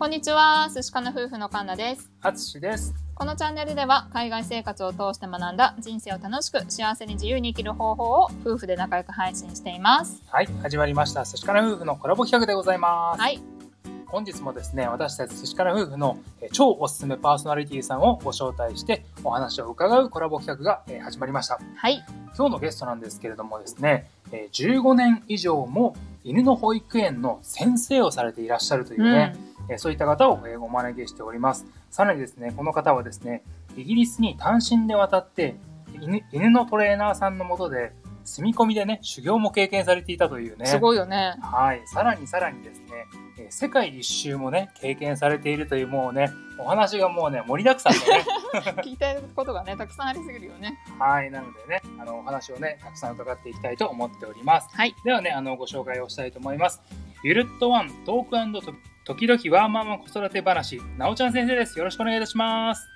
こんにちは、寿司かな夫婦のカンナです。あつしです。このチャンネルでは海外生活を通して学んだ人生を楽しく幸せに自由に生きる方法を夫婦で仲良く配信しています。はい、始まりました。寿司から夫婦のコラボ企画でございます。はい、本日もですね、私たち寿司から夫婦のえー超おすすめパーソナリティさんをご招待してお話を伺うコラボ企画がえー始まりました。はい、今日のゲストなんですけれどもですね、えー15年以上も犬の保育園の先生をされていらっしゃるといううん、ね、えーそういった方をえーお招きしております。さらにですね、この方はですね、イギリスに単身で渡って犬犬のトレーナーさんのもとで住み込みでね、修行も経験されていたというね。すごいよね。はい。さらにさらにですね、えー世界一周もね、経験されているというもうね、お話がもうね、盛りだくさんでね。聞きたいことがね、たくさんありすぎるよね。はい。なのでね、あの、お話をね、たくさん伺っていきたいと思っております。はい、ではね、あの、ご紹介をしたいと思います。ゆるっとワントークと時々ワーママ子育て話、なおちゃん先生です。よろしくお願いいたします。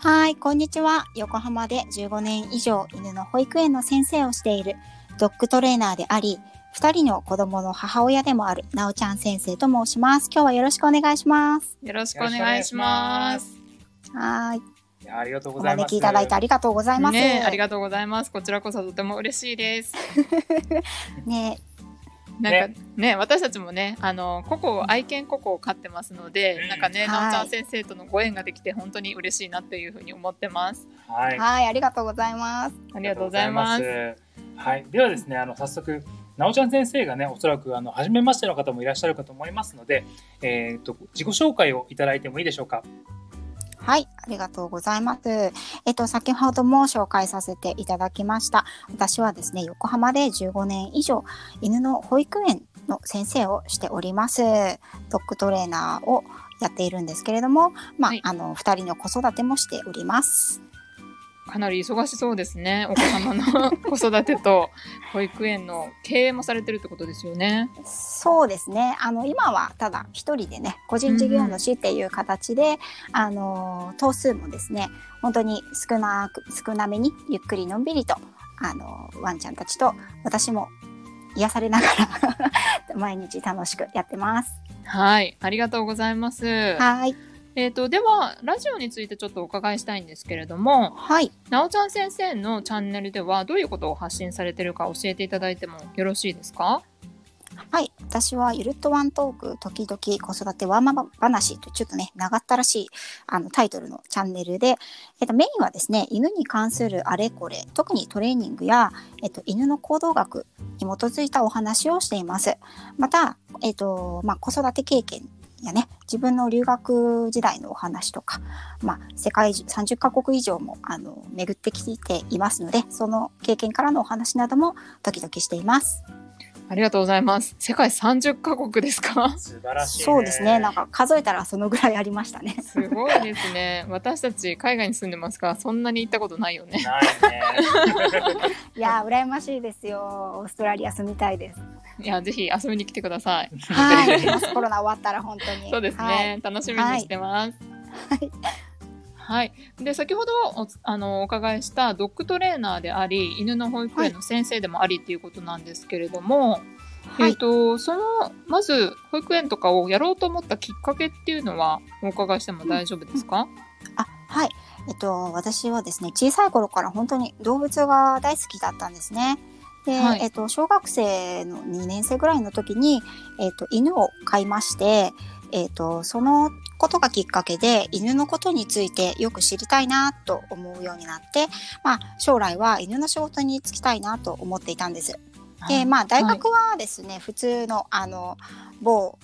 はい、こんにちは。横浜で15年以上犬の保育園の先生をしているドッグトレーナーであり、2人の子供の母親でもあるなおちゃん先生と申します。今日はよろしくお願いします。よろしくお願いします。はい、いや、ありがとうおございます。招きいただいてありがとうございます。ね、ありがとうございます。こちらこそとても嬉しいです。ね、なんかね私たちもねあのココを愛犬ココを飼ってますので、うんなんかね、はいなおちゃん先生とのご縁ができて本当に嬉しいなっていうふうに思ってます。はい。はい、ありがとうございます。ありがとうございます。はい、ではですね、あの早速、なおちゃん先生がね、おそらくあの初めましての方もいらっしゃるかと思いますので、えー、と自己紹介をいただいてもいいでしょうか？はい、ありがとうございます。えっと、先ほども紹介させていただきました。私はですね、横浜で15年以上、犬の保育園の先生をしております。ドッグトレーナーをやっているんですけれども、まあ、はいあの、二人の子育てもしております。かなり忙しそうですね。お子様の 子育てと保育園の経営もされてるってことですよね。そうですね。あの、今はただ一人でね、個人事業主っていう形で、あの、頭数もですね、本当に少なく、少なめに、ゆっくりのんびりと、あの、ワンちゃんたちと、私も癒されながら、毎日楽しくやってます。はい、ありがとうございます。はい。えっ、とではラジオについてちょっとお伺いしたいんですけれども、はい。なおちゃん先生のチャンネルではどういうことを発信されてるか教えていただいてもよろしいですか？はい。私はゆるっとワントーク、時々子育てワンママ話とちょっとね、長ったらしいあのタイトルのチャンネルで、えっと、メインはですね、犬に関するあれこれ、特にトレーニングや、えっと、犬の行動学に基づいたお話をしています。また、えっと、まあ、子育て経験やね、自分の留学時代のお話とか、まあ、世界中30カ国以上もあの巡ってきていますので、その経験からのお話などもドキドキしています。ありがとうございます。世界30カ国ですか？素晴らしい、ね。そうですね。なんか数えたらそのぐらいありましたね。すごいですね。私たち海外に住んでますからそんなに行ったことないよね。ないね。いやー、羨ましいですよ。オーストラリア住みたいです。いやぜひ遊びに来てください。はい。コロナ終わったら本当に。そうですね。楽しみにしてます。はい。はい。で先ほどおあのお伺いしたドッグトレーナーであり犬の保育園の先生でもありっていうことなんですけれども、はい。はいえっ、とそのまず保育園とかをやろうと思ったきっかけっていうのはお伺いしても大丈夫ですか？あ、はい。えっと、私はですね、小さい頃から本当に動物が大好きだったんですね。で、はいえっと、小学生の2年生ぐらいの時に、えっと、犬を飼いまして、えっと、そのことがきっかけで、犬のことについてよく知りたいなと思うようになって、まあ、将来は犬の仕事に就きたいなと思っていたんです。で、まあ、大学はですね、普通の、あの、某、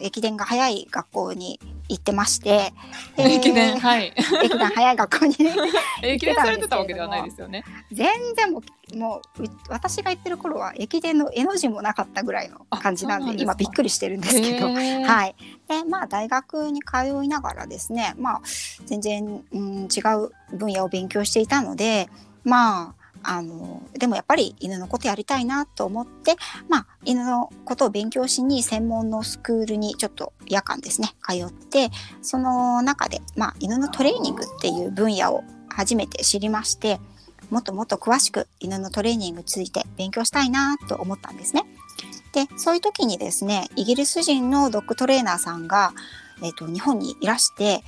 駅伝が早い学校に行ってまして、で 駅伝はい。駅伝早い学校に 駅伝されてたわけではないですよね。全然もうもうう私が行ってる頃は駅伝の絵の字もなかったぐらいの感じなんで今びっくりしてるんですけど。はい、でまあ大学に通いながらですねまあ全然、うん、違う分野を勉強していたのでまああのでもやっぱり犬のことやりたいなと思って、まあ、犬のことを勉強しに専門のスクールにちょっと夜間ですね通ってその中で、まあ、犬のトレーニングっていう分野を初めて知りましてもっともっと詳しく犬のトレーニングについて勉強したいなと思ったんですね。でそういう時にですねイギリス人のドッグトレーナーさんが、えー、と日本にいらして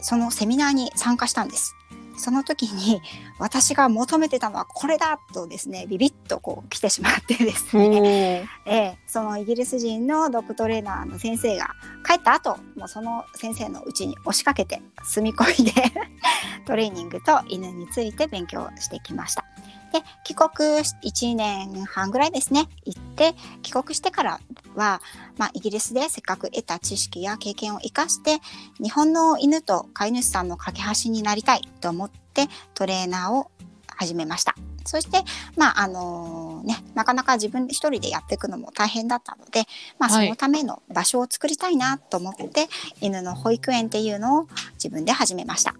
そのセミナーに参加したんです。その時に 私が求めてたのはこれだとですねビビッとこう来てしまってですね、ええ、そのイギリス人のドッグトレーナーの先生が帰った後もうその先生のうちに押しかけて住み込みで トレーニングと犬について勉強してきました。で帰国1年半ぐらいですね行って帰国してからは、まあ、イギリスでせっかく得た知識や経験を生かして日本の犬と飼い主さんの架け橋になりたいと思ってトレーナーを始めました。そして、まああのね、なかなか自分一人でやっていくのも大変だったので、まあ、そのための場所を作りたいなと思って、はい、犬の保育園っていうのを自分で始めました。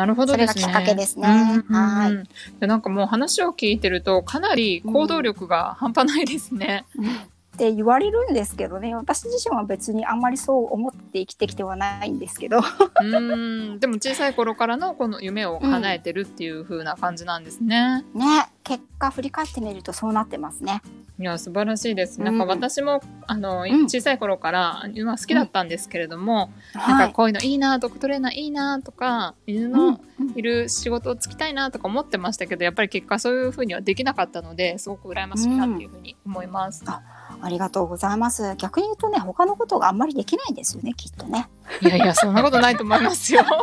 なるほどですね。それがきっかけですね。はい。でなんかもう話を聞いてるとかなり行動力が半端ないですね。うん、って言われるんですけどね私自身は別にあんまりそう思って生きてきてはないんですけどうんでも小さい頃からのこの夢を叶えてるっていう風な感じなんですね。う ん、ね結果振り返ってみるとそうなってますね。いや素晴らしいです。なんか私も、あの小さい頃から犬は好きだったんですけれども、なんかこういうのいいな、ドッグトレーナーいいなとか犬のいる仕事をつきたいなとか思ってましたけど、やっぱり結果そういうふうにはできなかったのですごく羨ましいなっていうふうに思います。あありがとうございます。逆に言うとね他のことがあんまりできないんですよねきっとね。いやいやそんなことないと思いますよ。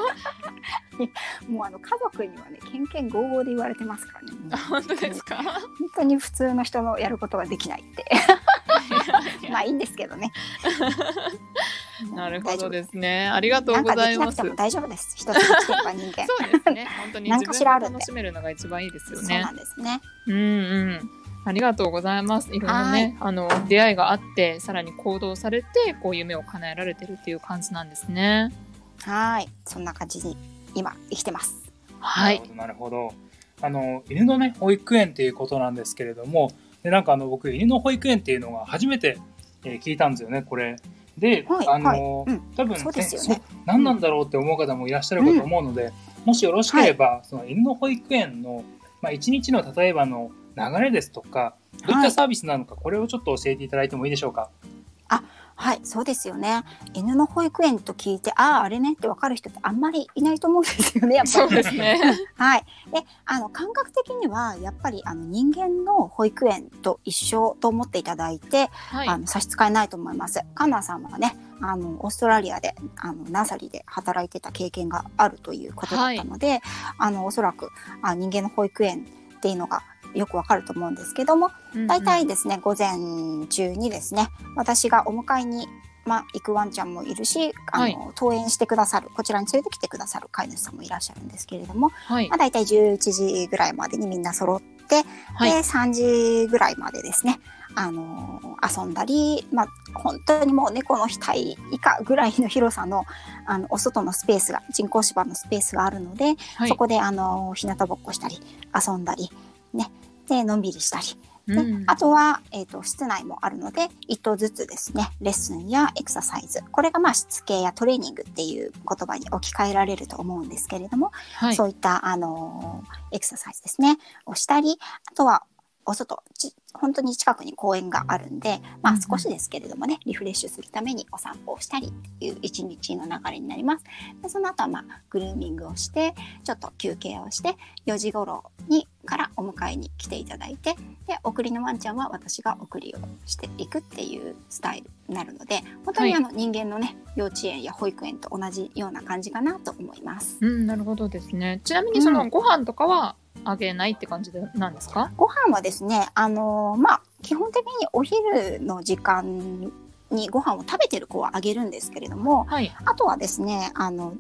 もうあの家族にはねけんけんごうごうで言われてますからね。本当ですか？本当に普通の人のやることができないって。まあいいんですけどね。なるほどですね。ありがとうございます。大丈夫です。人と生きてれば人間。そうですね。本当に自分が楽しめるのが一番いいですよね。そうなんですね。うんうん。ありがとうございます。いろんなね、あの出会いがあって、さらに行動されて、こう夢を叶えられてるっていう感じなんですね。はい、そんな感じに今生きてます。はい。なるほど。あの犬のね保育園っていうことなんですけれども、でなんかあの僕犬の保育園っていうのが初めて、えー、聞いたんですよね。これ。で、はい、あの、はいうん、多分ね、ね何なんだろうって思う方もいらっしゃるかと思うので、うん、もしよろしければ、はい、その犬の保育園のまあ一日の例えばの流れですとか、どういったサービスなのか、これをちょっと教えていただいてもいいでしょうか？あはいそうですよね。犬の保育園と聞いてあああれねって分かる人ってあんまりいないと思うんですよねやっぱり。そうですね。はい。であの感覚的にはやっぱりあの人間の保育園と一緒と思っていただいて、はい、あの差し支えないと思います。カンナさんはねあのオーストラリアであのナーサリーで働いてた経験があるということだったので、はい、あのおそらくあ人間の保育園っていうのがよくわかると思うんですけども、大体ですね、午前中にですね、私がお迎えに、まあ、行くワンちゃんもいるし、あの、はい、登園してくださる、こちらに連れてきてくださる飼い主さんもいらっしゃるんですけれども、はい、まあ、大体11時ぐらいまでにみんな揃って、はい、で、3時ぐらいまでですね、あのー、遊んだり、まあ、本当にもう猫の額以下ぐらいの広さのあのお外のスペースが人工芝のスペースがあるので、はい、そこであの日向ぼっこしたり遊んだりねでのんびりしたり。で、うん、あとは、えーと、室内もあるので1頭ずつですね。レッスンやエクササイズ。これがまあしつけやトレーニングっていう言葉に置き換えられると思うんですけれども、はい、そういったあのエクササイズですね。をしたりあとはお外本当に近くに公園があるんで、まあ、少しですけれどもね、リフレッシュするためにお散歩をしたりっていう一日の流れになります。でその後は、まあ、グルーミングをしてちょっと休憩をして4時頃にからお迎えに来ていただいてで送りのワンちゃんは私が送りをしていくっていうスタイルになるので本当にあの、人間のね幼稚園や保育園と同じような感じかなと思います。うん、なるほどですね。ちなみにそのご飯とかは、あげないって感じでなんですか？ご飯はですねあのまあ基本的にお昼の時間にご飯を食べてる子はあげるんですけれども、はい、あとはですねあの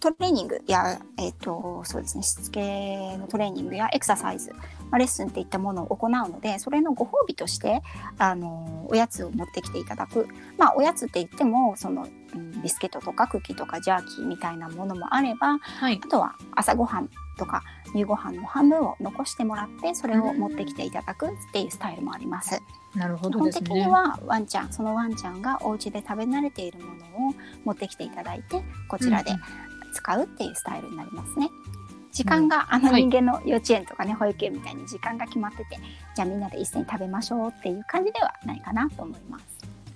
トレーニングや、えっ、ー、と、そうですね、しつけのトレーニングやエクササイズ、まあ、レッスンっていったものを行うので、それのご褒美として、あの、おやつを持ってきていただく。まあ、おやつって言っても、その、うん、ビスケットとかクッキーとかジャーキーみたいなものもあれば、はい、あとは朝ごはんとか夕ご飯の半分を残してもらってそれを持ってきていただくっていうスタイルもあります。なるほど、ね、基本的にはワンちゃんそのワンちゃんがお家で食べ慣れているものを持ってきていただいてこちらで使うっていうスタイルになりますね。時間が、あのはい人間の幼稚園とかね、保育園みたいに時間が決まっててじゃあみんなで一斉に食べましょうっていう感じではないかなと思います。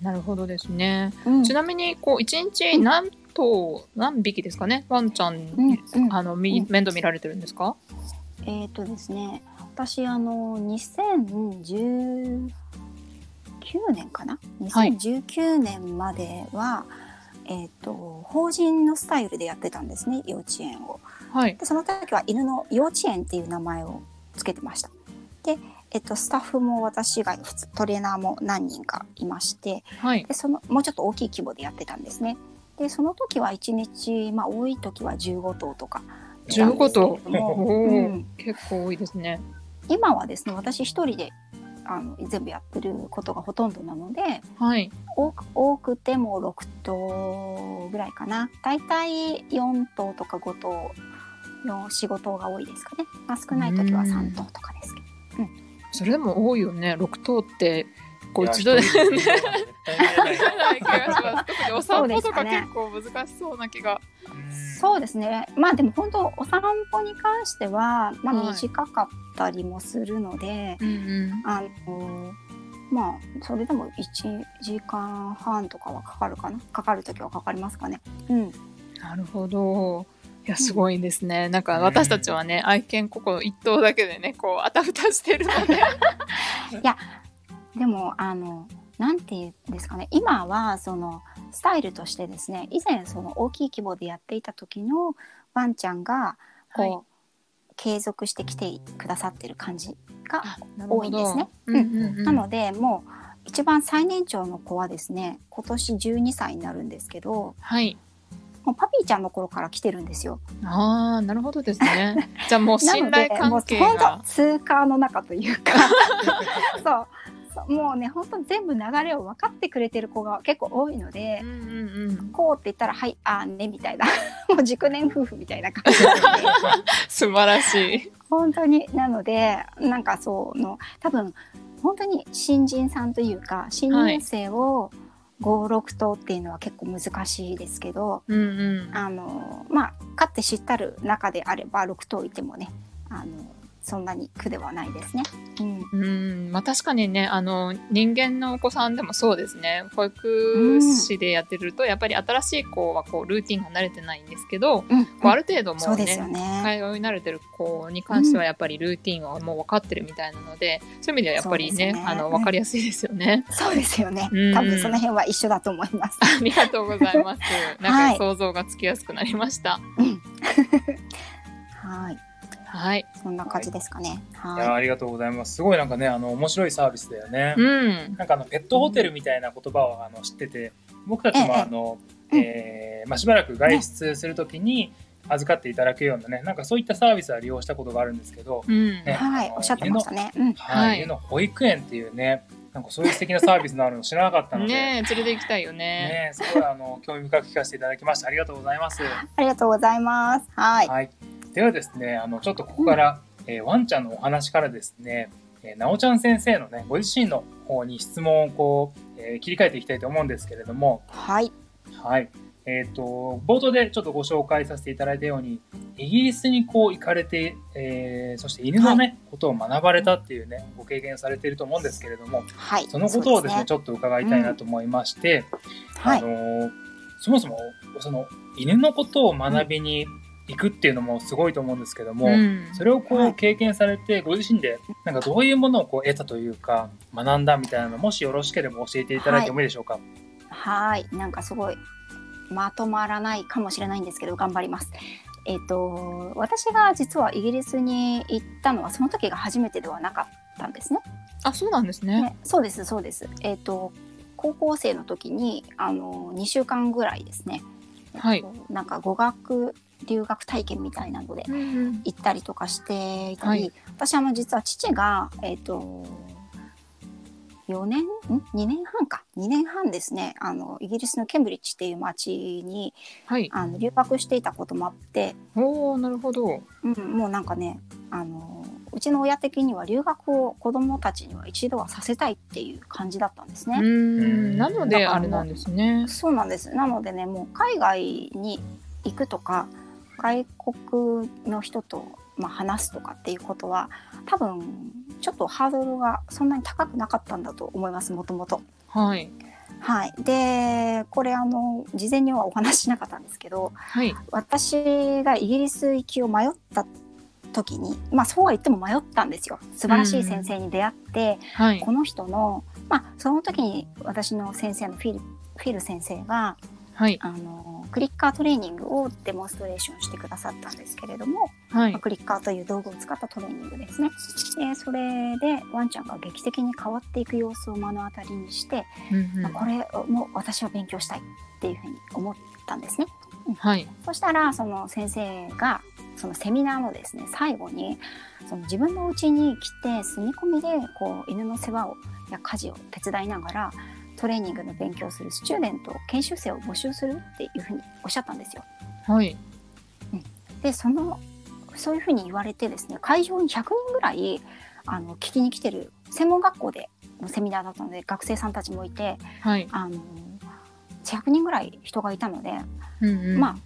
なるほどですね。うんちなみにこう一日何頭何匹ですかね？ワンちゃん、うんうん。あのみうん。面倒見られてるんですか？えっ、とですね、私あの2019年かな、はい。2019年までは、えっ、と法人のスタイルでやってたんですね、幼稚園を。はい。でその時は犬の幼稚園っていう名前をつけてました。で、えっ、とスタッフも私以外普通トレーナーも何人かいまして、はい。でそのもうちょっと大きい規模でやってたんですね。でその時は1日、まあ、多い時は15頭とか。いたんですけれど15も。おお、うん。結構多いですね。今はですね私一人であの全部やってることがほとんどなのではい。多く多くても6頭ぐらいかな。大体4頭とか5頭45頭が多いですかね、まあ、少ない時は3頭とかですけど。それでも多いよね。六頭ってこうす。特にお散歩とか結構難しそうな気が。そうですねまあでも本当お散歩に関しては、まあ、はい短かったりもするので、うんうん。あのまあそれでも1時間半とかはかかるかな？かかる時はかかりますかね。うんなるほど。いやすごいですね。なんか私たちはね、愛犬ここ一頭だけでねこうあたふたしてるので。でもあのなんていうんですかね今はそのスタイルとしてですね以前その大きい規模でやっていた時のワンちゃんがこう、はい継続してきてくださってる感じが、多いですねうんうんうん。なのでもう一番最年長の子はですね今年12歳になるんですけどはい。もうパピーちゃんの頃から来てるんですよ。ああなるほどですね。じゃあもう信頼関係なのでもうが本当。通過の中というか そうもうね本当に全部流れを分かってくれてる子が結構多いのでうん、うんうん。こうって言ったら「はいあーね」みたいな もう熟年夫婦みたいな感じで 素晴らしい。本当になのでなんかその多分本当に新人さんというか新入生を56頭っていうのは結構難しいですけど、うんうん。あのまあ飼って知ったる中であれば6頭いてもねあのそんなに苦ではないですね。うんうん、まあ確かにね、あの、人間のお子さんでもそうですね。保育士でやってると、やっぱり新しい子はこう、ルーティンが慣れてないんですけど、うんこうある程度もそううですよね、ね。会話に慣れてる子に関してはやっぱりルーティンはもう分かってるみたいなので、そういう意味ではやっぱりね、ねあの、分かりやすいですよね。そうですよねうん。多分その辺は一緒だと思います。ありがとうございます。なんか想像がつきやすくなりました。はい、はい。そんな感じですかね。いやはありがとうございます。すごいなんかね、あの、面白いサービスだよね。うん。なんかあの、ペットホテルみたいな言葉をあの知ってて、僕たちもええあの、うんえーまあ、しばらく外出するときに預かっていただくようなね、なんかそういったサービスは利用したことがあるんですけど、うん。い、ねはい、おっしゃってましたね。うん、はい、はい犬の保育園っていうね、なんかそういう素敵なサービスのあるの知らなかったので、ねえ、連れて行きたいよね。ねすごいあの興味深く聞かせていただきました。ありがとうございます。ありがとうございます。はい、はい。ではですね、あのちょっとここから、えーワンちゃんのお話からですね、えーなおちゃん先生のね、ご自身の方に質問をこう、えー切り替えていきたいと思うんですけれども、はい、はい。えっ、と、冒頭でちょっとご紹介させていただいたように、イギリスにこう行かれて、えーそして犬のね、ことを学ばれたっていうね、ご経験されていると思うんですけれども、はい。そのことをですね、そうちょっと伺いたいなと思いまして、はい。あのーそもそも、その、犬のことを学びに行くっていうのもすごいと思うんですけども、うんそれをこはいう経験されて、ご自身で、なんかどういうものをこう得たというか、学んだみたいなの、もしよろしければ教えていただいてもいいでしょうか？はい、なんかすごいまとまらないかもしれないんですけど頑張ります。えっ、と私が実はイギリスに行ったのはその時が初めてではなかったんですね。あ、そうなんですね。ねそうですそうです。えっ、と高校生の時にあの2週間ぐらいですね。えっとはいなんか語学留学体験みたいなのでうん行ったりとかしていたり、はい。私あの実は父がえっ、と4年？ん？2年半か。2年半ですね。あのイギリスのケンブリッジっていう町にはい。あの留学していたこともあって、おお、なるほど。うん、もうなんかねあのうちの親的には留学を子供たちには一度はさせたいっていう感じだったんですね。うーん、なのであれなんですね。そうなんです。なのでねもう海外に行くとか外国の人と、まあ、話すとかっていうことは多分ちょっとハードルがそんなに高くなかったんだと思いますもともと。はい。はい、でこれあの事前にはお話ししなかったんですけどはい。私がイギリス行きを迷った時にまあそうは言っても迷ったんですよ素晴らしい先生に出会って、はい。この人のまあその時に私の先生のフィルフィル先生がはい。あのクリッカートレーニングをデモンストレーションしてくださったんですけれども、はい。まあクリッカーという道具を使ったトレーニングですね。でそれでワンちゃんが劇的に変わっていく様子を目の当たりにして、うんまあこれも私は勉強したいっていうふうに思ったんですね。うん。はい。そしたらその先生がそのセミナーのですね最後にその自分の家に来て住み込みでこう犬の世話をや家事を手伝いながらトレーニングの勉強をするスチューデント研修生を募集するっていうふうにおっしゃったんですよ。はい。でそのそういうふうに言われてですね会場に100人ぐらいあの聞きに来てる専門学校でのセミナーだったので学生さんたちもいてはい。あの100人ぐらい人がいたので、うんうん。まあ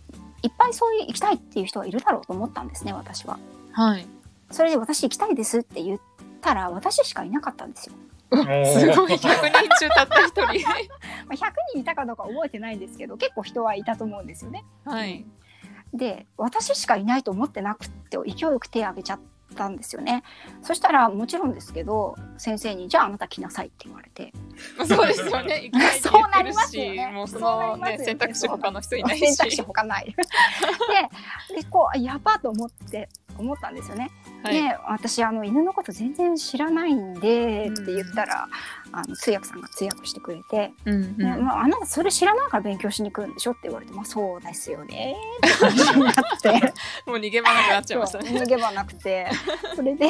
いっぱいそういう行きたいっていう人はいるだろうと思ったんですね私は。はい。それで私行きたいですって言ったら私しかいなかったんですよ。すごい。100人中たった一人。まあ、100人いたかどうか覚えてないんですけど結構人はいたと思うんですよね。はい。で私しかいないと思ってなくって勢いよく手を挙げちゃったんですよね。そしたらもちろんですけど先生に「じゃああなた来なさい」って言われてまあ そうですよね。そうなりますよねし、もうそそうなのねりますよね選択肢他の人いない選択肢し。他ない。ででこうやばっと思って思ったんですよね。はい。で私あの犬のこと全然知らないんでって言ったら、あの通訳さんが通訳してくれてうんねうん。まあ、あなたそれ知らないから勉強しに来るんでしょって言われて、まあ、そうですよねってなって もう逃げ場なくなっちゃいましたね。逃げ場なくてそれで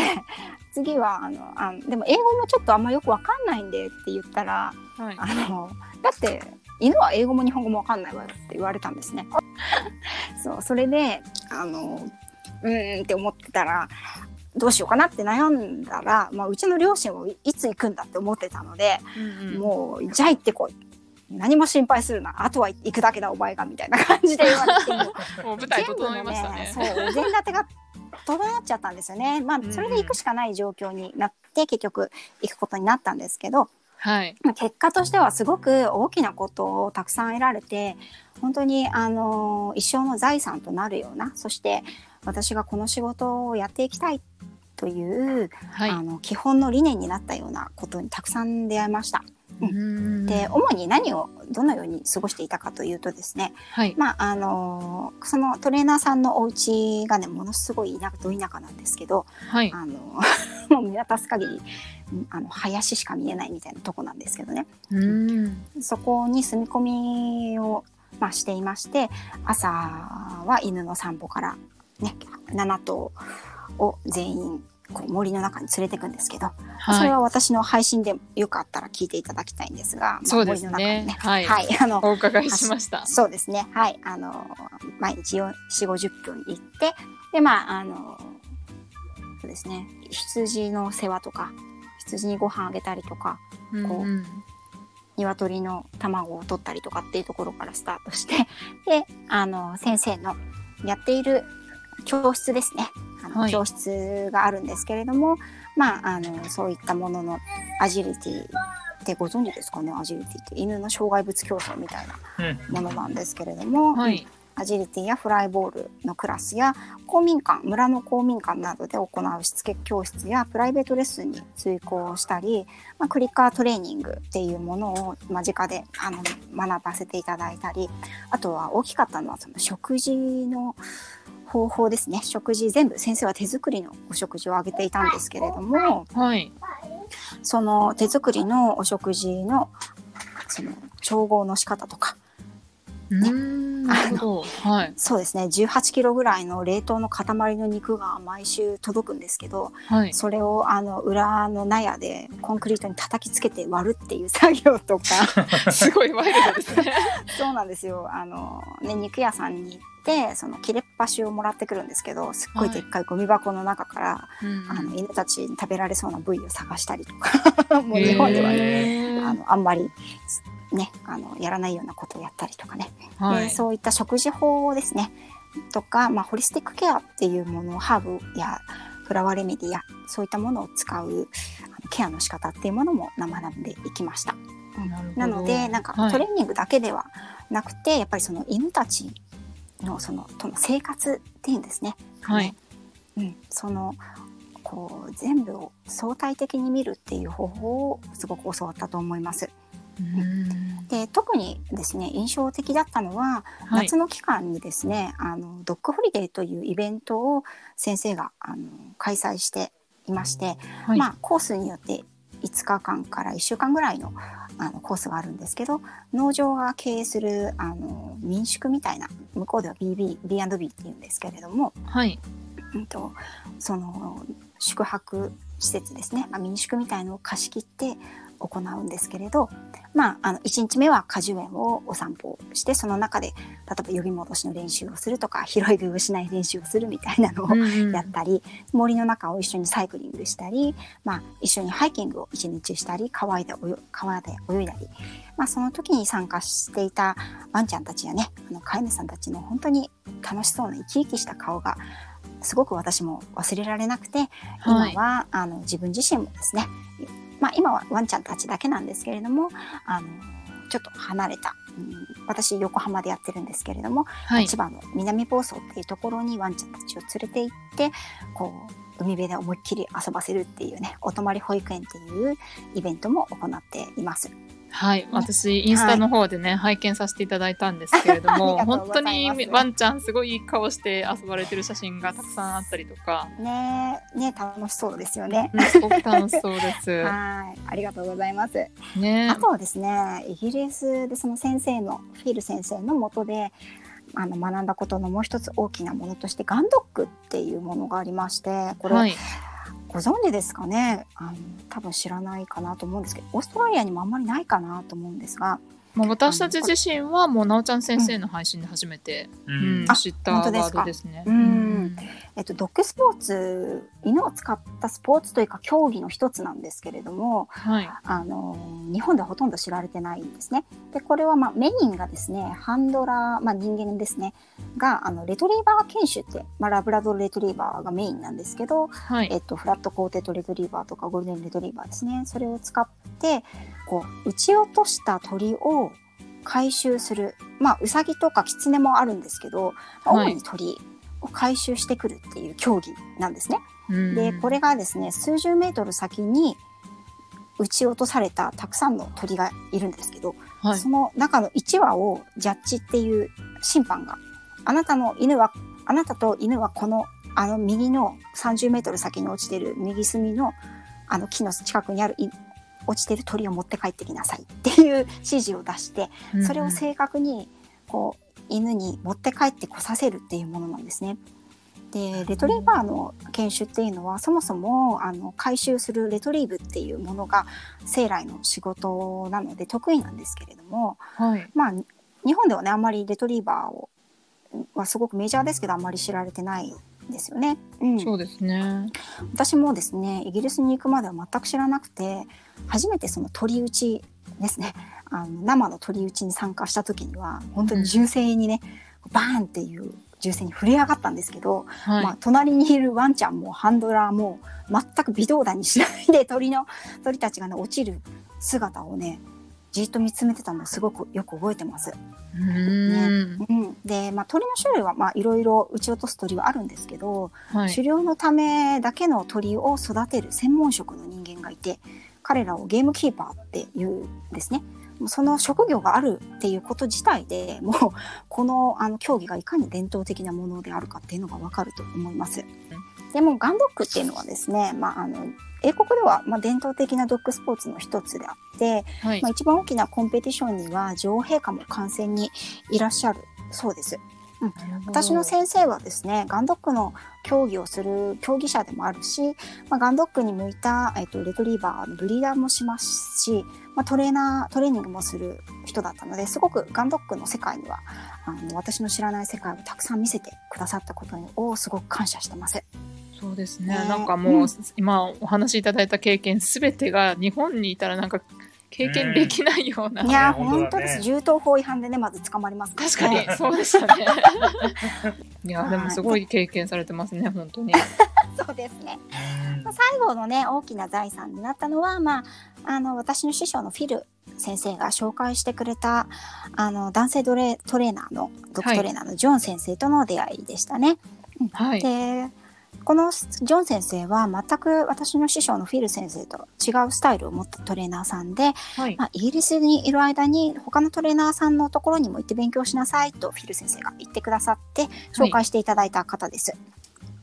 次はあのあのでも英語もちょっとあんまよくわかんないんでって言ったらはい。あのだって犬は英語も日本語もわかんないわよって言われたんですね。そうそれであのうーんって思ってたらどうしようかなって悩んだら、まあ、うちの両親もいいつ行くんだって思ってたので、うんうんもうじゃあ行ってこい何も心配するなあとは行くだけだお前がみたいな感じで言われて もう舞台整いましたね。全部のそうお膳立てが整っちゃったんですよね。まあそれで行くしかない状況になって結局行くことになったんですけど、はい。まあ結果としてはすごく大きなことをたくさん得られて本当にあの一生の財産となるようなそして私がこの仕事をやっていきたいという、はい。あの基本の理念になったようなことにたくさん出会いました。うんで主に何をどのように過ごしていたかというとですねはい。まああのそのトレーナーさんのお家がねものすごい田舎ど田舎なんですけどはい。あの もう見渡す限りうんあの林しか見えないみたいなとこなんですけどねうん。そこに住み込みを、まあ、していまして朝は犬の散歩からね7頭を全員こう森の中に連れてくんですけど、それはは私の配信でよかったら聞いていただきたいんですが、まあそうですね森の中にねはいはい、あのい。お伺いしました。そうですね。はい。あの、毎日4、50分行って、で、まあ、あの、そうですね。羊の世話とか、羊にご飯あげたりとか、こうん鶏の卵を取ったりとかっていうところからスタートして、で、あの、先生のやっている教室ですね。あのはい教室があるんですけれども、まあ、あの、そういったもののアジリティってご存知ですかね？アジリティって犬の障害物競争みたいなうん。ものなんですけれども、はい。アジリティやフライボールのクラスや公民館村の公民館などで行うしつけ教室やプライベートレッスンに追行したり、まあ、クリッカートレーニングっていうものを間近であの学ばせていただいたりあとは大きかったのはその食事の方法ですね。食事全部。先生は手作りのお食事をあげていたんですけれども。はい。その手作りのお食事のその調合の仕方とか。そうですね。18キロぐらいの冷凍の塊の肉が毎週届くんですけどはい。それをあの裏の納屋でコンクリートに叩きつけて割るっていう作業とか。すごいワイルドですね。そうなんですよ。あの、ね、肉屋さんにてその切れっ端をもらってくるんですけどすっごいでっかいゴミ箱の中から、うん。あの犬たちに食べられそうな部位を探したりとか もう日本ではねあのあんまりねあのやらないようなことをやったりとかね、はい。でそういった食事法をですね。とか、まあ、ホリスティックケアっていうものをハーブやフラワーレメディやそういったものを使うケアの仕方っていうものも学んでいきました。なのでなんかトレーニングだけではなくて、はい、やっぱりその犬たちのそのとの生活っていうんですね。はい。うん、そのこう全部を相対的に見るっていう方法をすごく教わったと思います。で特にですね印象的だったのは、はい、夏の期間にですねあのドッグホリデーというイベントを先生があの開催していまして、はい、まあコースによって5日間から1週間ぐらいのあのコースがあるんですけど農場が経営するあの民宿みたいな向こうでは BB B&B っていうんですけれども、はい。うんと、その宿泊施設ですね、まあ、民宿みたいのを貸し切って行うんですけれど、まあ、あの1日目は果樹園をお散歩してその中で例えば呼び戻しの練習をするとか拾い食いをしない練習をするみたいなのをやったり、うんうん、森の中を一緒にサイクリングしたり、まあ、一緒にハイキングを一日したり川で川で泳いだり、まあ、その時に参加していたワンちゃんたちやねあの飼い主さんたちの本当に楽しそうな生き生きした顔がすごく私も忘れられなくて、今はあの自分自身もですねまあ、今はワンちゃんたちだけなんですけれどもあのちょっと離れた、うん、私横浜でやってるんですけれども、はい、千葉の南房総っていうところにワンちゃんたちを連れて行ってこう海辺で思いっきり遊ばせるっていうねお泊まり保育園っていうイベントも行っています。はい、私インスタの方でね、はい、拝見させていただいたんですけれども 本当にワンちゃんすごいいい顔して遊ばれてる写真がたくさんあったりとか。ね。ね楽しそうですよね、すごく楽しそうです。はい。ありがとうございます。ね。あとはですねイギリスでその先生のフィル先生のもとであの学んだことのもう一つ大きなものとしてガンドックっていうものがありましてこれ、はいご存知ですかね？あの多分知らないかなと思うんですけどオーストラリアにもあんまりないかなと思うんですが。もう私たち自身はもうなおちゃん先生の配信で初めて、うん、うん、知ったワードですね。うん、えっとドッグスポーツ犬を使ったスポーツというか競技の一つなんですけれども、はい、あの日本ではほとんど知られてないんですね。でこれはまあメインがですねハンドラー、まあ、人間ですねがあのレトリーバー犬種って、まあ、ラブラドルレトリーバーがメインなんですけど、はい、えっと、フラットコーテッドレトリーバーとかゴールデンレトリーバーですね。それを使ってこう撃ち落とした鳥を回収するまあウサギとかキツネもあるんですけど、主に鳥を回収してくるっていう競技なんですね。でこれがですね数十メートル先に撃ち落とされたたくさんの鳥がいるんですけど、はい、その中の1羽をジャッジっていう審判があなたの犬はあなたと犬はこのあの右の30メートル先に落ちてる右隅のあの木の近くにある落ちてる鳥を持って帰ってきなさいっていう指示を出してそれを正確にこう犬に持って帰ってこさせるっていうものなんですね。でレトリーバーの犬種っていうのはそもそもあの回収するレトリーブっていうものが生来の仕事なので得意なんですけれども、はい、まあ日本ではねあんまりレトリーバーをはすごくメジャーですけどあんまり知られてないですよね。うん、そうですね私もですねイギリスに行くまでは全く知らなくて初めてその鳥打ちですね。あの生の鳥打ちに参加した時には本当に銃声にね、うん、バーンっていう銃声に震え上がったんですけど、はい、まあ、隣にいるワンちゃんもハンドラーも全く微動だにしないで鳥の 鳥たちがね落ちる姿をねじっと見つめてたのをす。ごくよく覚えてます。ね。うん、で、まあ、鳥の種類はまあいろいろ撃ち落とす鳥はあるんですけど、はい、狩猟のためだけの鳥を育てる専門職の人間がいて彼らをゲームキーパーっていうんですね。その職業があるっていうこと自体でもうこのあの競技がいかに伝統的なものであるかっていうのがわかると思います。でもガンドックっていうのはですね、まあ、あの英国ではまあ伝統的なドッグスポーツの一つであって、はい、まあ、一番大きなコンペティションには女王陛下も観戦にいらっしゃるそうです。うん、私の先生はですねガンドックの競技をする競技者でもあるし、まあ、ガンドックに向いた、えっと、レトリーバーのブリーダーもしますし、まあ、トレーナートレーニングもする人だったのですごくガンドックの世界にはあの私の知らない世界をたくさん見せてくださったことをすごく感謝してます。そうですね、ね。なんかもう、うん、今お話しいただいた経験すべてが日本にいたらなんか経験できないような、いや本当だね。本当です。銃刀法違反でねまず捕まります。確かにそうでしたね。いやでもすごい経験されてますね本当に。そうですね。うん。最後のね大きな財産になったのは、まあ、あの私の師匠のフィル先生が紹介してくれたあの男性トレトレーナーのドッグトレーナーのジョン先生との出会いでしたね。はい。でこのジョン先生は全く私の師匠のフィル先生と違うスタイルを持ったトレーナーさんで、はいまあ、イギリスにいる間に他のトレーナーさんのところにも行って勉強しなさいとフィル先生が言ってくださって紹介していただいた方です。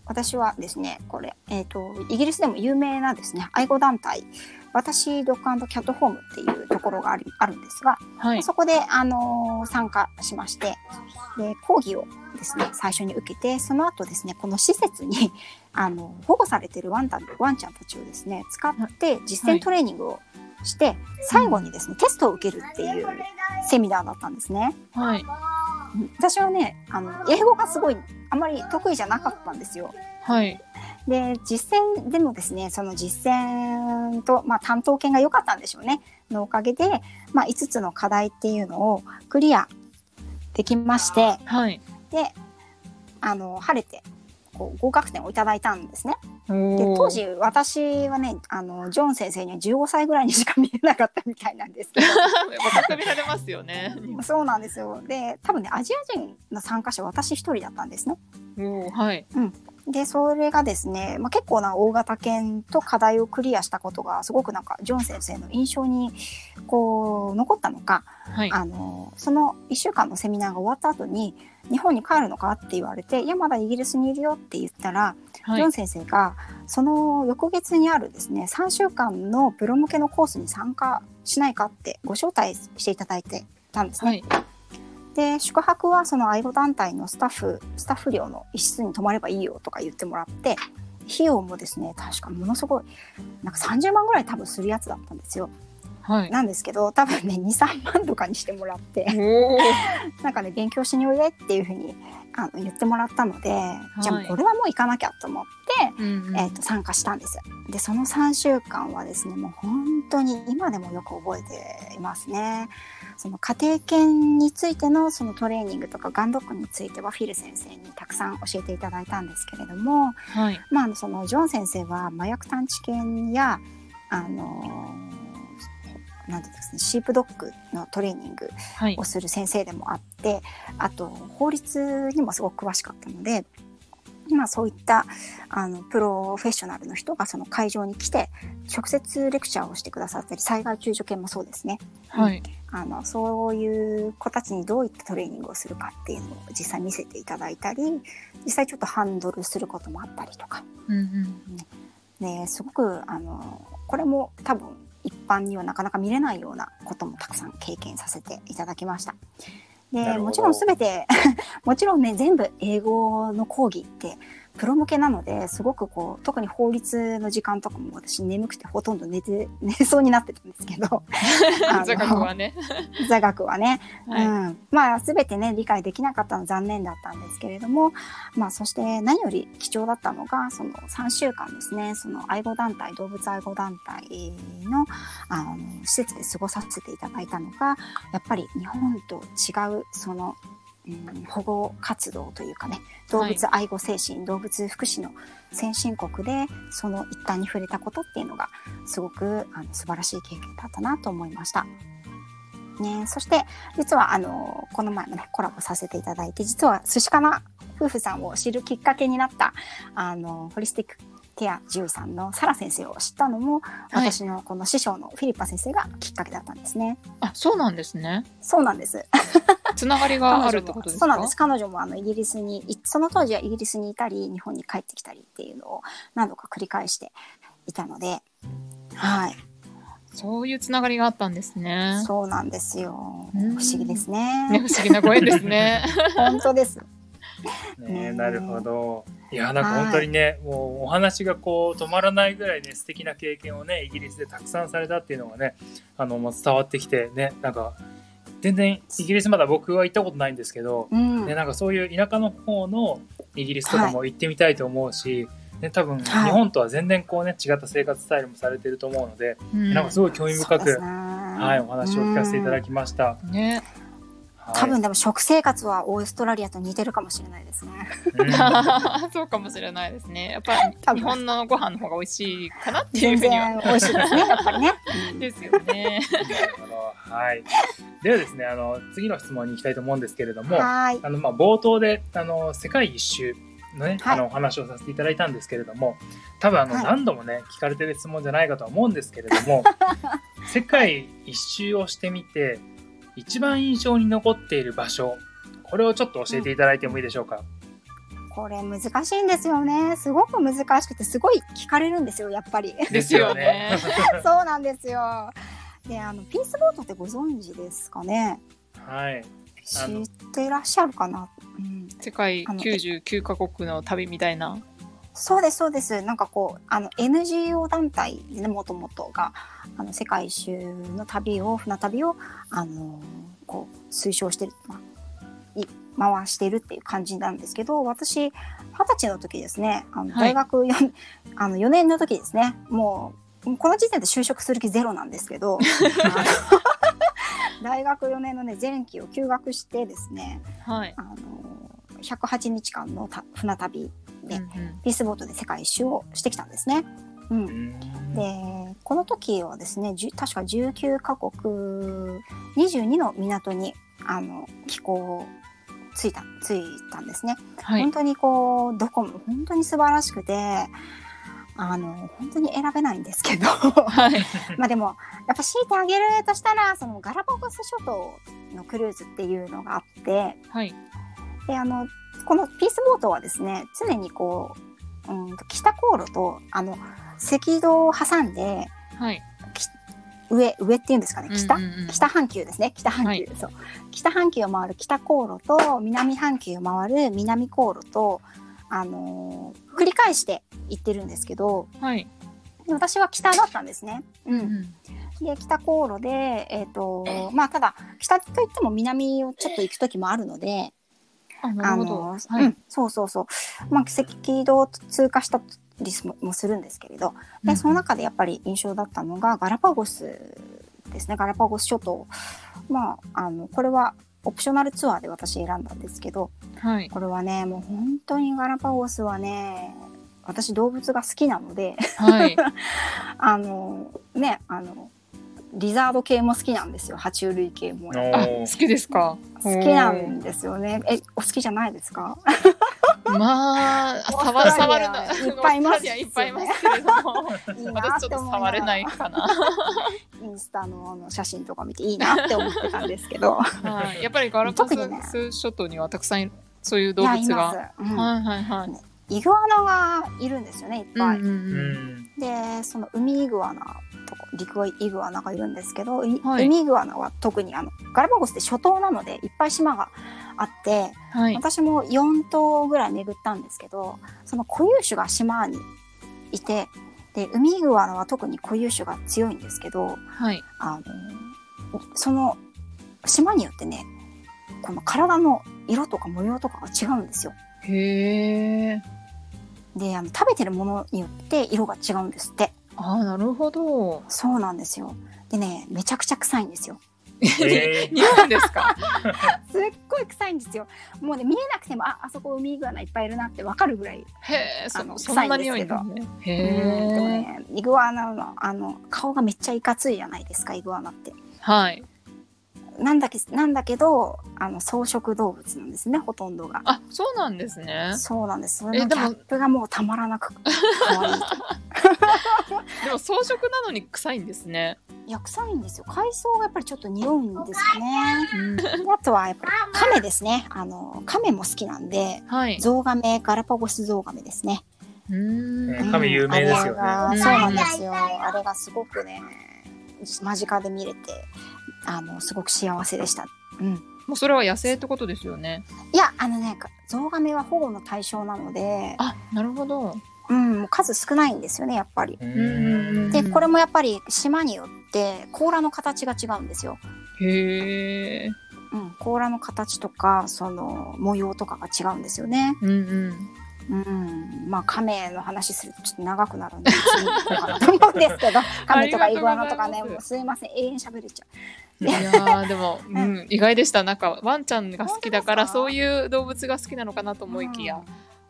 私はですねこれ、えー、とイギリスでも有名なですね愛護団体私ドッグキャットホームっていうところがあるあるんですが、はい。そこで、あのー参加しましてで講義をですね最初に受けてその後ですねこの施設に あの保護されてるワンタワンちゃんたちをですね使って実践トレーニングをして、最後にですねテストを受けるっていうセミナーだったんですね。はい。うん私はねあの英語がすごいあまり得意じゃなかったんですよ。はい。で実践でもですねその実践と、まあ、担当犬が良かったんでしょうね。のおかげで、まあ、5つの課題っていうのをクリアできましてはい。であの晴れてこう合格点をいただいたんですね。おでー当時私はねあのジョン先生には15歳ぐらいにしか見えなかったみたいなんですけど。見られますよね。そうなんですよ。で多分ねアジア人の参加者は私一人だったんですね。はいでそれがですね、まあ、結構な大型犬と課題をクリアしたことがすごくなんかジョン先生の印象にこう残ったのか、はいあのその1週間のセミナーが終わった後に「日本に帰るのか?」って言われて「いやまだイギリスにいるよ」って言ったら、はいジョン先生がその翌月にあるですね3週間のプロ向けのコースに参加しないかってご招待していただいてたんですね。はいで宿泊はその愛護団体のスタッフスタッフ寮の一室に泊まればいいよとか言ってもらって費用もですね確かものすごいなんか30万ぐらい多分するやつだったんですよ。はい。なんですけど多分ね23万とかにしてもらって なんかね勉強しにおいでっていうふうにあの言ってもらったので、じゃあこれはもう行かなきゃと思って、うんうん。えー、と参加したんです。でその3週間はですねもう本当に今でもよく覚えていますね。その家庭犬についてのそのトレーニングとかガンドックについてはフィル先生にたくさん教えていただいたんですけれども、はい。まあ、そのジョン先生は麻薬探知犬やあのなんですかねシープドッグのトレーニングはい。をする先生でもあってあと法律にもすごく詳しかったので、まあ、そういったあのプロフェッショナルの人がその会場に来て直接レクチャーをしてくださったり災害救助犬もそうですね。はい。あのそういう子たちにどういったトレーニングをするかっていうのを実際見せていただいたり実際ちょっとハンドルすることもあったりとか、うん。うん。ね、すごくあのこれも多分一般にはなかなか見れないようなこともたくさん経験させていただきました。でもちろん全て もちろんね全部英語の講義ってプロ向けなのですごくこう特に法律の時間とかも私眠くてほとんど寝て 寝そうになってたんですけど 座学はね。座学はね、はい。うん、まあ全てね理解できなかったのは残念だったんですけれども、まあ、そして何より貴重だったのがその3週間ですね。その愛護団体動物愛護団体のあの施設で過ごさせていただいたのがやっぱり日本と違うその、うん、保護活動というかね動物愛護精神、動物福祉の先進国でその一端に触れたことっていうのがすごくあの素晴らしい経験だったなと思いました。ね、そして実はあのこの前もねコラボさせていただいて実は寿司かな夫婦さんを知るきっかけになったあのホリスティックケア獣医さんのサラ先生を知ったのも、はい私のこの師匠のフィリッパ先生がきっかけだったんですね。あそうなんですねそうなんです。つながりがあるってことですか？そうなんです。彼女もあのイギリスにいその当時はイギリスにいたり日本に帰ってきたりっていうのを何度か繰り返していたので、はい、そういうつながりがあったんですねそうなんですよ。不うん思議ですねね。不思議なご縁ですね 本当です。ねうんなるほど。いや、なんか本当にね、もうお話がこう止まらないぐらいね、素敵な経験をね、イギリスでたくさんされたっていうのがね、あの、もう伝わってきて、ね、なんか、全然イギリスまだ僕は行ったことないんですけど、うん、ね、なんかそういう田舎の方のイギリスとかも行ってみたいと思うし、ね、多分日はい。本とは全然こうね、違った生活スタイルもされてると思うので、うん。なんかすごい興味深くね。はい、お話を聞かせていただきました。ね。はい多分でも食生活はオーストラリアと似てるかもしれないですね。うん そうかもしれないですね。やっぱ多分り日本のご飯の方が美味しいかなっていう全ふうには。然美味しいですね、やっぱりね。う んですよね。はい。ではですね、あの、次の質問に行きたいと思うんですけれども、はい。あの、まあ、冒頭で、あの、世界一周のね、はいあの、お話をさせていただいたんですけれども、多分、あの、はい何度もね、聞かれてる質問じゃないかとは思うんですけれども、世界一周をしてみて、一番印象に残っている場所、これをちょっと教えていただいてもいいでしょうか？これ難しいんですよね。すごく難しくて、すごい聞かれるんですよ、やっぱり。ですよね。そうなんですよ。で、あの、ピースボートってご存知ですかね？はい。知ってらっしゃるかな、うん、世界あの99カ国の旅みたいな。そうですそうですなんかこうあの NGO 団体でねもともとがあの世界一周の旅を船旅をあのこう推奨してる、まあ、い回してるっていう感じなんですけど私二十歳の時ですねあのはい大学 4,、あの4年の時ですねもうこの時点で就職する気ゼロなんですけど 大学4年のね前期を休学してですねはい。あの108日間のた船旅ねうんうんピースボートで世界一周をしてきたんですね。う、うんんでこの時はですね確か19カ国22の港にあの寄港ついたついたんですね。はい本。当にこうどこも本当に素晴らしくてあの本当に選べないんですけどはい。まあでもやっぱ強いてあげるとしたらそのガラパゴス諸島のクルーズっていうのがあってはい。であのこのピースボートはですね常にこううんと北航路とあの赤道を挟んではい。上上っていうんですかね北、うんうんうん北半球ですね北半球、はい。そう。北半球を回る北航路と南半球を回る南航路と、あのー繰り返して行ってるんですけどはい。で私は北だったんですね。うんうん。で北航路で、えーとまあ、ただ北といっても南をちょっと行く時もあるので、あ。のはいうん。、そうそうそう、まあ、赤道を通過したりももするんですけれどでその中でやっぱり印象だったのがガラパゴスですねガラパゴス諸島まああのこれはオプショナルツアーで私選んだんですけどはい。これはねもう本当にガラパゴスはね私動物が好きなのではい。あのねあのリザード系も好きなんですよ爬虫類系も好きですか？好きなんですよねえお好きじゃないですか？まあ、触る触るの。いっぱいいますオーストラリアいっぱいいますけれども。いいなっ私ちょっと触れないかな。インスタのあの写真とか見ていいなって思ってたんですけどはい。やっぱりガラパゴ特にねス諸島にはたくさんそういう動物が。、うんはいはいはい。イグアナがいるんですよねいっぱい、うんうんううん。ん。でその海イグアナとか陸イグアナがいるんですけど、いはい海イグアナは特にあのガラパゴスって諸島なのでいっぱい島があってはい。私も4島ぐらい巡ったんですけどその固有種が島にいてで海イグアナは特に固有種が強いんですけどはい。あのその島によってねこの体の色とか模様とかが違うんですよ。へえ。であの食べてるものによって色が違うんですってああ、なるほど。そうなんですよでねめちゃくちゃ臭いんですよえー匂うんですか？すっごい臭いんですよもうね見えなくてもああそこ海イグアナいっぱいいるなってわかるぐらいへえ、あのそそんな匂いなんね。へうんでもえ。ねイグアナのあの顔がめっちゃいかついじゃないですかイグアナってはい。なんだけなんだけどあの草食動物なんですねほとんどがあ、そうなんですね。そうなんですそれのギえでもャップがもうたまらなく可愛いでも装飾なのに臭いんですね。いや臭いんですよ海藻がやっぱりちょっと匂うんですかねうん。であとはやっぱりカメですねあのカメも好きなんではい。ゾウガメガラパゴスゾウガメですねうーん。ねカメ有名ですよねそうなんですよあれがすごくね間近で見れてあのすごく幸せでしたうんもうそれは野生ってことですよね。いやあのねゾウガメは保護の対象なので、あ、なるほど。うん、もう数少ないんですよねやっぱり。でこれもやっぱり島によって甲羅の形が違うんですよ。へえ。うん、甲羅の形とかその模様とかが違うんですよね。うんうん。うん、まあ亀の話するとちょっと長くなるんで次行こうかなと思うんですけど亀とかイグアナとかねもうすいません永遠喋れちゃいやー でも、うん、意外でした。なんかワンちゃんが好きだからそういう動物が好きなのかなとう。思いきや、うん。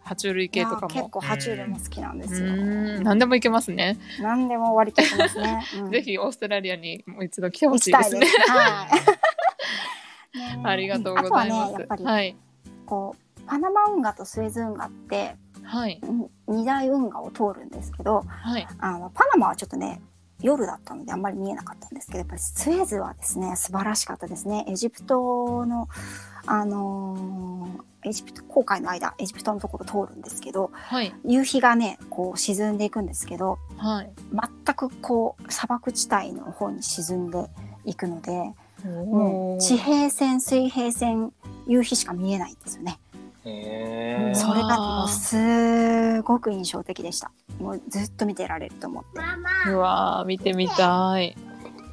爬虫類系とかいや結も構爬虫類も好きなんでうすよ。ん。何でもいけますね、何でも割としますね。うん。ぜひオーストラリアにもう一度来てほ行しいです ね。ありがとうございあとはねます、やっぱりはい。こうパナマ運河とスエズ運河ってはい。うん二大運河を通るんですけど、はい。あのパナマはちょっとね夜だったのであんまり見えなかったんですけどやっぱりスエズはですね素晴らしかったですね。エジプトのあのーエジプト航海の間エジプトのところ通るんですけどはい。夕日がねこう沈んでいくんですけどはい。全くこう砂漠地帯の方に沈んでいくのでもう地平線水平線夕日しか見えないんですよね。それがもうすごく印象的でした。もうずっと見てられると思って。うわー見てみたい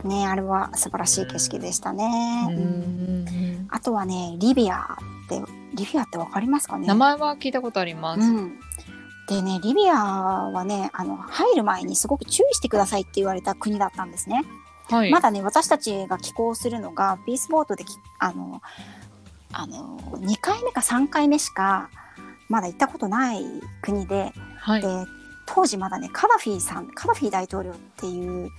ねあれは素晴らしい景色でしたうね。んあとはねリビアってリビアってわかりますかね？名前は聞いたことあります、うん。でねリビアはねあの入る前にすごく注意してくださいって言われた国だったんですね。はいまだね私たちが寄港するのがピースボートできあのあの2回目か3回目しかまだ行ったことない国ではいで当時まだねカダフィさんカダフィ大統領っていう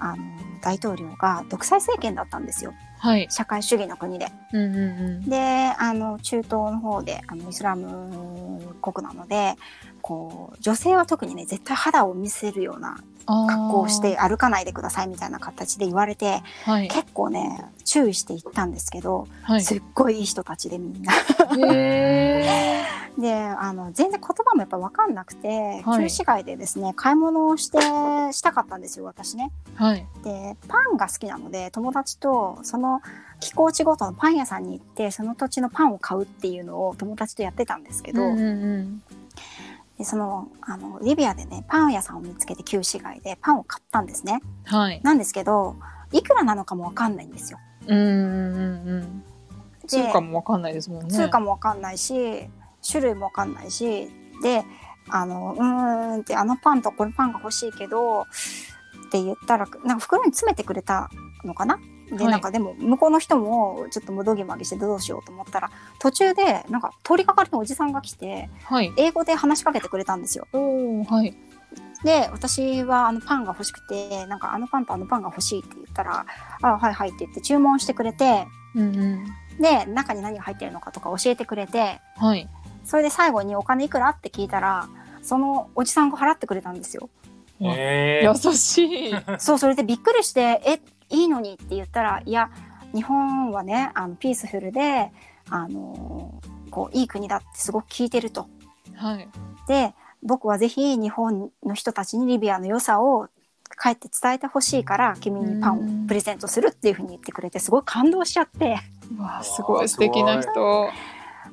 あの大統領が独裁政権だったんですよ。はい。社会主義の国で。うんうんうん。であの中東の方であのイスラム国なのでこう女性は特にね絶対肌を見せるような格好をして歩かないでくださいみたいな形で言われてはい。結構ね注意して行ったんですけど、はい。すっごいいい人たちでみんな。へであの全然言葉もやっぱ分かんなくて、はい旧市街でですね買い物をしてしたかったんですよ私ね。ーはいでパンが好きなので友達とその寄港地ごとのパン屋さんに行ってその土地のパンを買うっていうのを友達とやってたんですけど、うんうんうんでそのあのリビアでねパン屋さんを見つけて旧市街でパンを買ったんですね。はいなんですけどいくらなのかも分かんないんですよ。うんうんうん通貨もわかんないですもんね通貨も分かんないし種類も分かんないしであのうーんってあのパンとこのパンが欲しいけどって言ったらなんか袋に詰めてくれたのかな？で、はい。なんかでも向こうの人もちょっともどぎまぎしてどうしようと思ったら途中でなんか通りかかりのおじさんが来てはい。英語で話しかけてくれたんですよ。はい。で私はあのパンが欲しくてなんかあのパンとあのパンが欲しいって言ったら「あはいはい」って言って注文してくれてうんうん。で中に何が入ってるのかとか教えてくれてはいそれで最後にお金いくらって聞いたらそのおじさんが払ってくれたんですよ。へ優しい。そうそれでびっくりして「えいいのに」って言ったら「いや日本はねあのピースフルであのこういい国だってすごく聞いてると。はい。で僕はぜひ日本の人たちにリビアの良さを帰って伝えてほしいから君にパンをプレゼントするっていうふうに言ってくれてすごい感動しちゃって。うわすごい素敵な人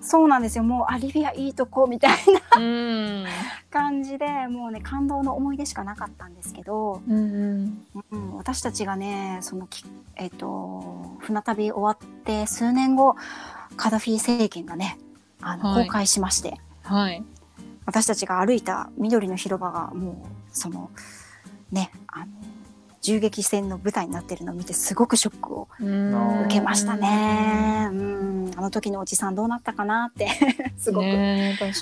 そうなんですよ。もうあリビアいいとこみたいな。うん。感じでもうね感動の思い出しかなかったんですけど、うんうん。うん、私たちがねそのき、えっと船旅終わって数年後カダフィ政権がねあのはい。崩壊しまして、はい。私たちが歩いた緑の広場がもうそのねあの銃撃戦の舞台になってるのを見てすごくショックをうん受けましたね。うん、あの時のおじさんどうなったかなって すごく、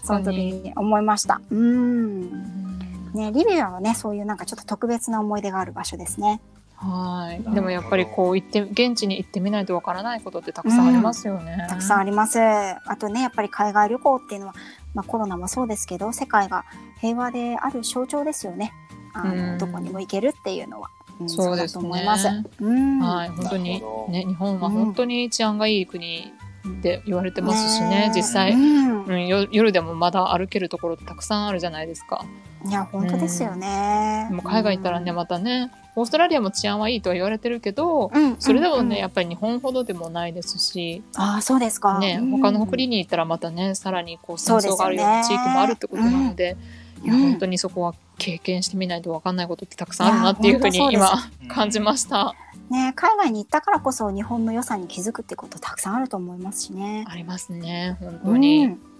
その時かにに思いました。うんうんね、リビアはねそういうなんかちょっと特別な思い出がある場所ですね。はいでもやっぱりこう行って現地に行ってみないとわからないことってたくさんありますよね、たくさんあります。あとねやっぱり海外旅行っていうのは、まあ、コロナもそうですけど世界が平和である象徴ですよね。あのうんどこにも行けるっていうのは、うんそうですね。だと思います。うん。はい本当にね日本は本当に治安がいい国って言われてますしね、実う際、ん。うん、よ夜でもまだ歩けるところってたくさんあるじゃないですか。いや本当ですよね。でも海外行ったらねうん。またねオーストラリアも治安はいいとは言われてるけどうんそれでもうんねやっぱり日本ほどでもないですし、ああそうですか。ね、うん。他の国に行ったらまたねさらにこう戦争があるような地域もあるってことなので、いやうん本当にそこは経験してみないと分かんないことってたくさんあるなっていうふうに今本感じました。ね海外に行ったからこそ日本の良さに気づくってことたくさんあると思いますしね。ありますね本当に。うん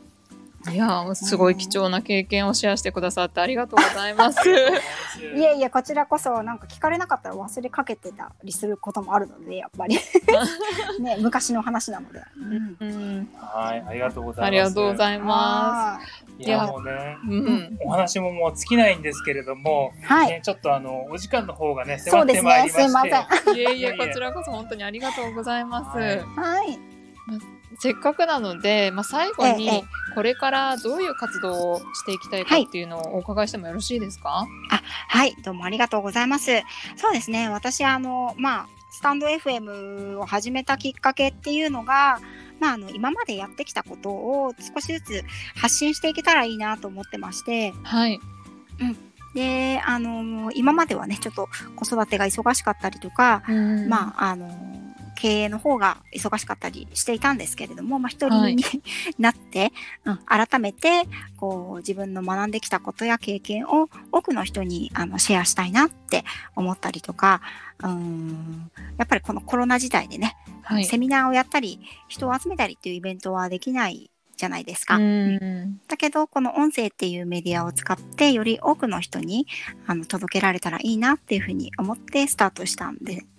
いやすごい貴重な経験をシェアしてくださってありがとうございます。いやいやこちらこそなんか聞かれなかったら忘れかけてたりすることもあるのでやっぱり ね昔の話なので、うんうん、はい、ありがとうございます。ありがとうございまいや、もうね、す。うん、お話ももう尽きないんですけれども、はい、ね、ちょっとあの、お時間の方がね、迫っそうですねてまいりまして。すいませんいえいえこちらこそ本当にありがとうございます。はいはいせっかくなので、まあ、最後ええにこれからどういう活動をしていきたいかっていうのをお伺いしてもよろしいですか、はい、どうもありがとうございます。そうですね、私、あの、まあ、スタンド FM を始めたきっかけっていうのが、まあ、あの、今までやってきたことを少しずつ発信していけたらいいなと思ってまして、はい。で、あの、今まではね、ちょっと子育てが忙しかったりとか、まあ、あの、経営の方が忙しかったりしていたんですけれども、まあ、一人はいに なって、うん、改めて、こう、自分の学んできたことや経験を多くの人にあのシェアしたいなって思ったりとか、うん、やっぱりこのコロナ時代でね、はい。セミナーをやったり、人を集めたりっていうイベントはできないじゃないですか。うんだけど、この音声っていうメディアを使って、より多くの人にあの届けられたらいいなっていうふうに思ってスタートしたんではい。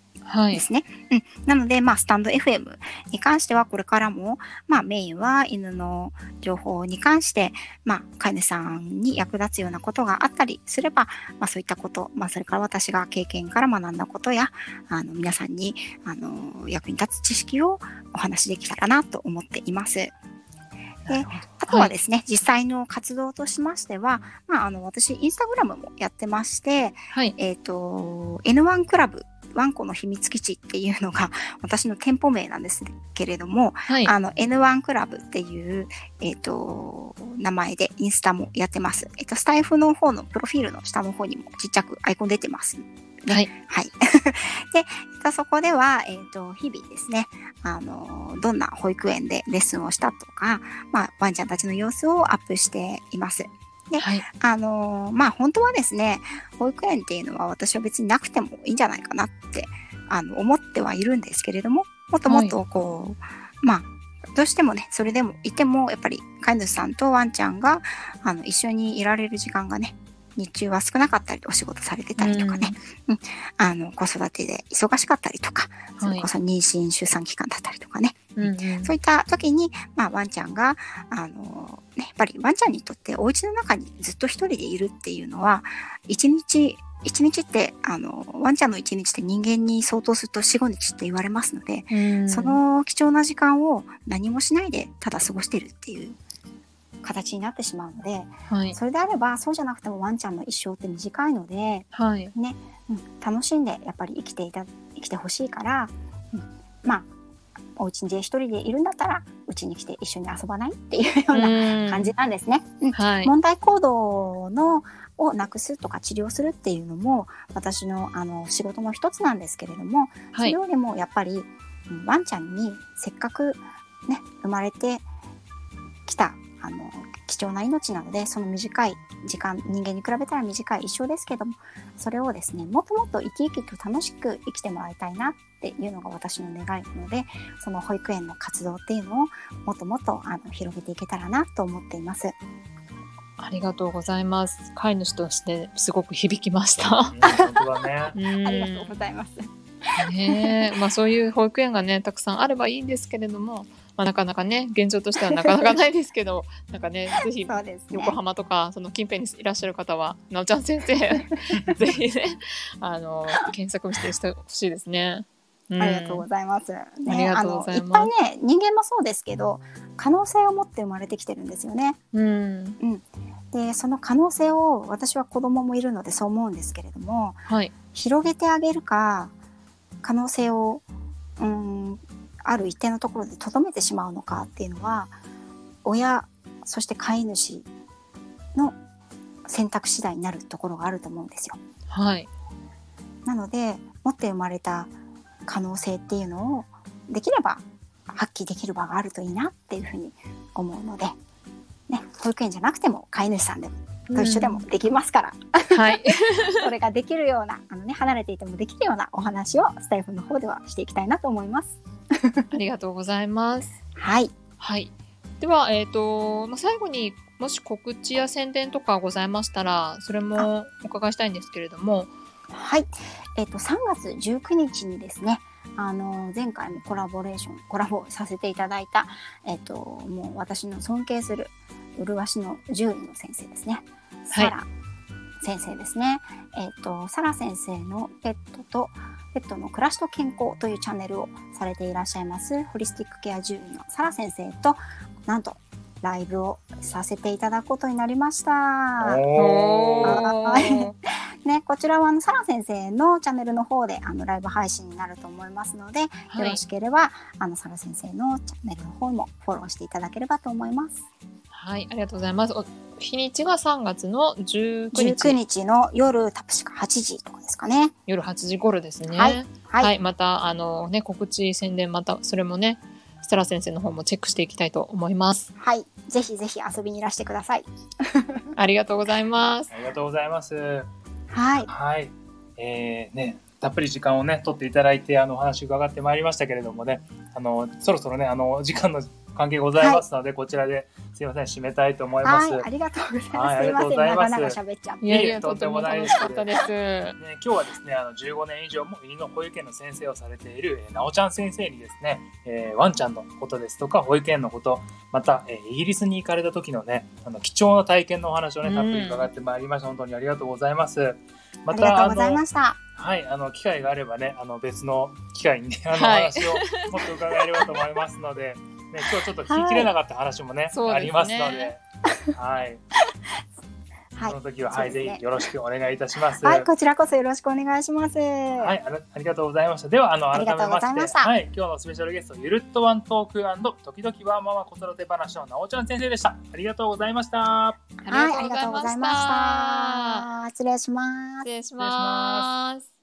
ですね。うん。なので、まあ、スタンド FM に関しては、これからも、まあ、メインは犬の情報に関して、まあ、飼い主さんに役立つようなことがあったりすれば、まあ、そういったこと、まあ、それから私が経験から学んだことや、あの、皆さんに、あの、役に立つ知識をお話しできたらなと思っています。あとはですね、実際の活動としましては、まあ、あの、私、インスタグラムもやってまして、はい。えっ、と、N1 クラブ、ワンコの秘密基地っていうのが 私の店舗名なんですけれども、はい。あの N1 クラブっていう、えっ、と、名前でインスタもやってます。えっ、と、スタイフの方のプロフィールの下の方にもちっちゃくアイコン出てます。はい。はい。で、えっと、そこでは、えっ、と、日々ですね、あの、どんな保育園でレッスンをしたとか、まあ、ワンちゃんたちの様子をアップしています。はい。あのーまあ本当はですね保育園っていうのは私は別になくてもいいんじゃないかなってあの思ってはいるんですけれどももっともっとこう、まあどうしてもねそれでもいてもやっぱり飼い主さんとワンちゃんがあの一緒にいられる時間がね日中は少なかったりお仕事されてたりとかね、うん。あの子育てで忙しかったりとか、それこそ妊娠出産期間だったりとかねうんうんそういった時に、まあ、ワンちゃんが、あの、ね、やっぱりワンちゃんにとってお家の中にずっと一人でいるっていうのは、一日、一日って、あの、ワンちゃんの一日って人間に相当すると4、5日って言われますので、うんその貴重な時間を何もしないでただ過ごしてるっていう形になってしまうので、はい。それであればそうじゃなくてもワンちゃんの一生って短いので、はい。うん、楽しんでやっぱり生きていた生きてほしいから、うん、まあお家で一人でいるんだったらうちに来て一緒に遊ばないっていうような感じなんですね。うんはい。問題行動のをなくすとか治療するっていうのも私のあの仕事の一つなんですけれども、そはい。れよりもやっぱりうんワンちゃんにせっかくね生まれてきたあの貴重な命なのでその短い時間人間に比べたら短い一生ですけどもそれをですねもっともっと生き生きと楽しく生きてもらいたいなっていうのが私の願いなのでその保育園の活動っていうのをもっともっとあの広げていけたらなと思っています。ありがとうございます。飼い主としてすごく響きました。うん本当だね。うんありがとうございます。ねえまあそういう保育園がねたくさんあればいいんですけれども、まあ、なかなかね現状としてはなかなかないですけど なんかねぜひ。横浜とかその近辺にいらっしゃる方はなおちゃん先生 ぜひねあの検索してしてほしいですね。うんありがとうございます。ね、あのいっぱいね、人間もそうですけど、可能性を持って生まれてきてるんですよね。うんで、その可能性を私は子供もいるのでそう思うんですけれども、はい広げてあげるか、可能性を、うん、ある一定のところで留めてしまうのかっていうのは、親、そして飼い主の選択次第になるところがあると思うんですよ。はいなので持って生まれた可能性っていうのをできれば発揮できる場があるといいなっていうふうに思うので、ね、保育園じゃなくても飼い主さんでもと一緒でもできますから、はい それができるようなあの、ね、離れていてもできるようなお話をスタイフの方ではしていきたいなと思います。ありがとうございます。はい、はい。では、えっ、と、まあ、最後にもし告知や宣伝とかございましたら、それもお伺いしたいんですけれども。はい。えっ、と、3月19日にですね、あの前回もコラボレーションコラボさせていただいた、えっと、もう私の尊敬する麗しの獣医の先生ですね、サラ先生ですね、えっと、サラ先生のペットとペットの暮らしと健康というチャンネルをされていらっしゃいますホリスティックケア獣医のサラ先生となんとライブをさせていただくことになりました。ね、こちらはあのサラ先生のチャンネルの方であのライブ配信になると思いますので、はい、よろしければあのサラ先生のチャンネルの方もフォローしていただければと思います。はい、ありがとうございます。日にちが3月の19日。19日の夜、たしか8時とかですかね。夜8時頃ですね。はい。はい、はい、また、あのね、告知、宣伝、また、それもね、設楽先生の方もチェックしていきたいと思います。はい。ぜひぜひ遊びにいらしてください。ありがとうございます。ありがとうございます。はい。はい。えー、ね、たっぷり時間をね、取っていただいて、あの、お話伺ってまいりましたけれどもね、あの、そろそろね、あの、時間の関係ございますので、はい、ここちらですいません、締めたいと思います。ありがとうございます。はい、ありがとうございます。長々喋っちゃって。いやいや、とても楽しかったです。ね、今日はですね、あの、15年以上も犬の保育園の先生をされている、えー、なおちゃん先生にですね、えー、ワンちゃんのことですとか、保育園のこと、また、えー、イギリスに行かれた時のね、あの、貴重な体験のお話をね、たっぷり伺ってまいりました。本当にありがとうございます。また、ありがとうございました。はい、あの、機会があればね、あの、別の機会にね、あの、話をもっと伺えればと思いますので、ね、今日ちょっと聞ききれなかった話もね、はい、ありますので、はい。はい、その時は、はい、ぜひよろしくお願いいたします。はい、こちらこそよろしくお願いします。はい、ありがとうございました。では、あの、改めまして、はい、今日のスペシャルゲスト、ゆるっとワントーク時々ワンママ子育て話のなおちゃん先生でした。ありがとうございました。はい、ありがとうございました。失礼します。失礼します。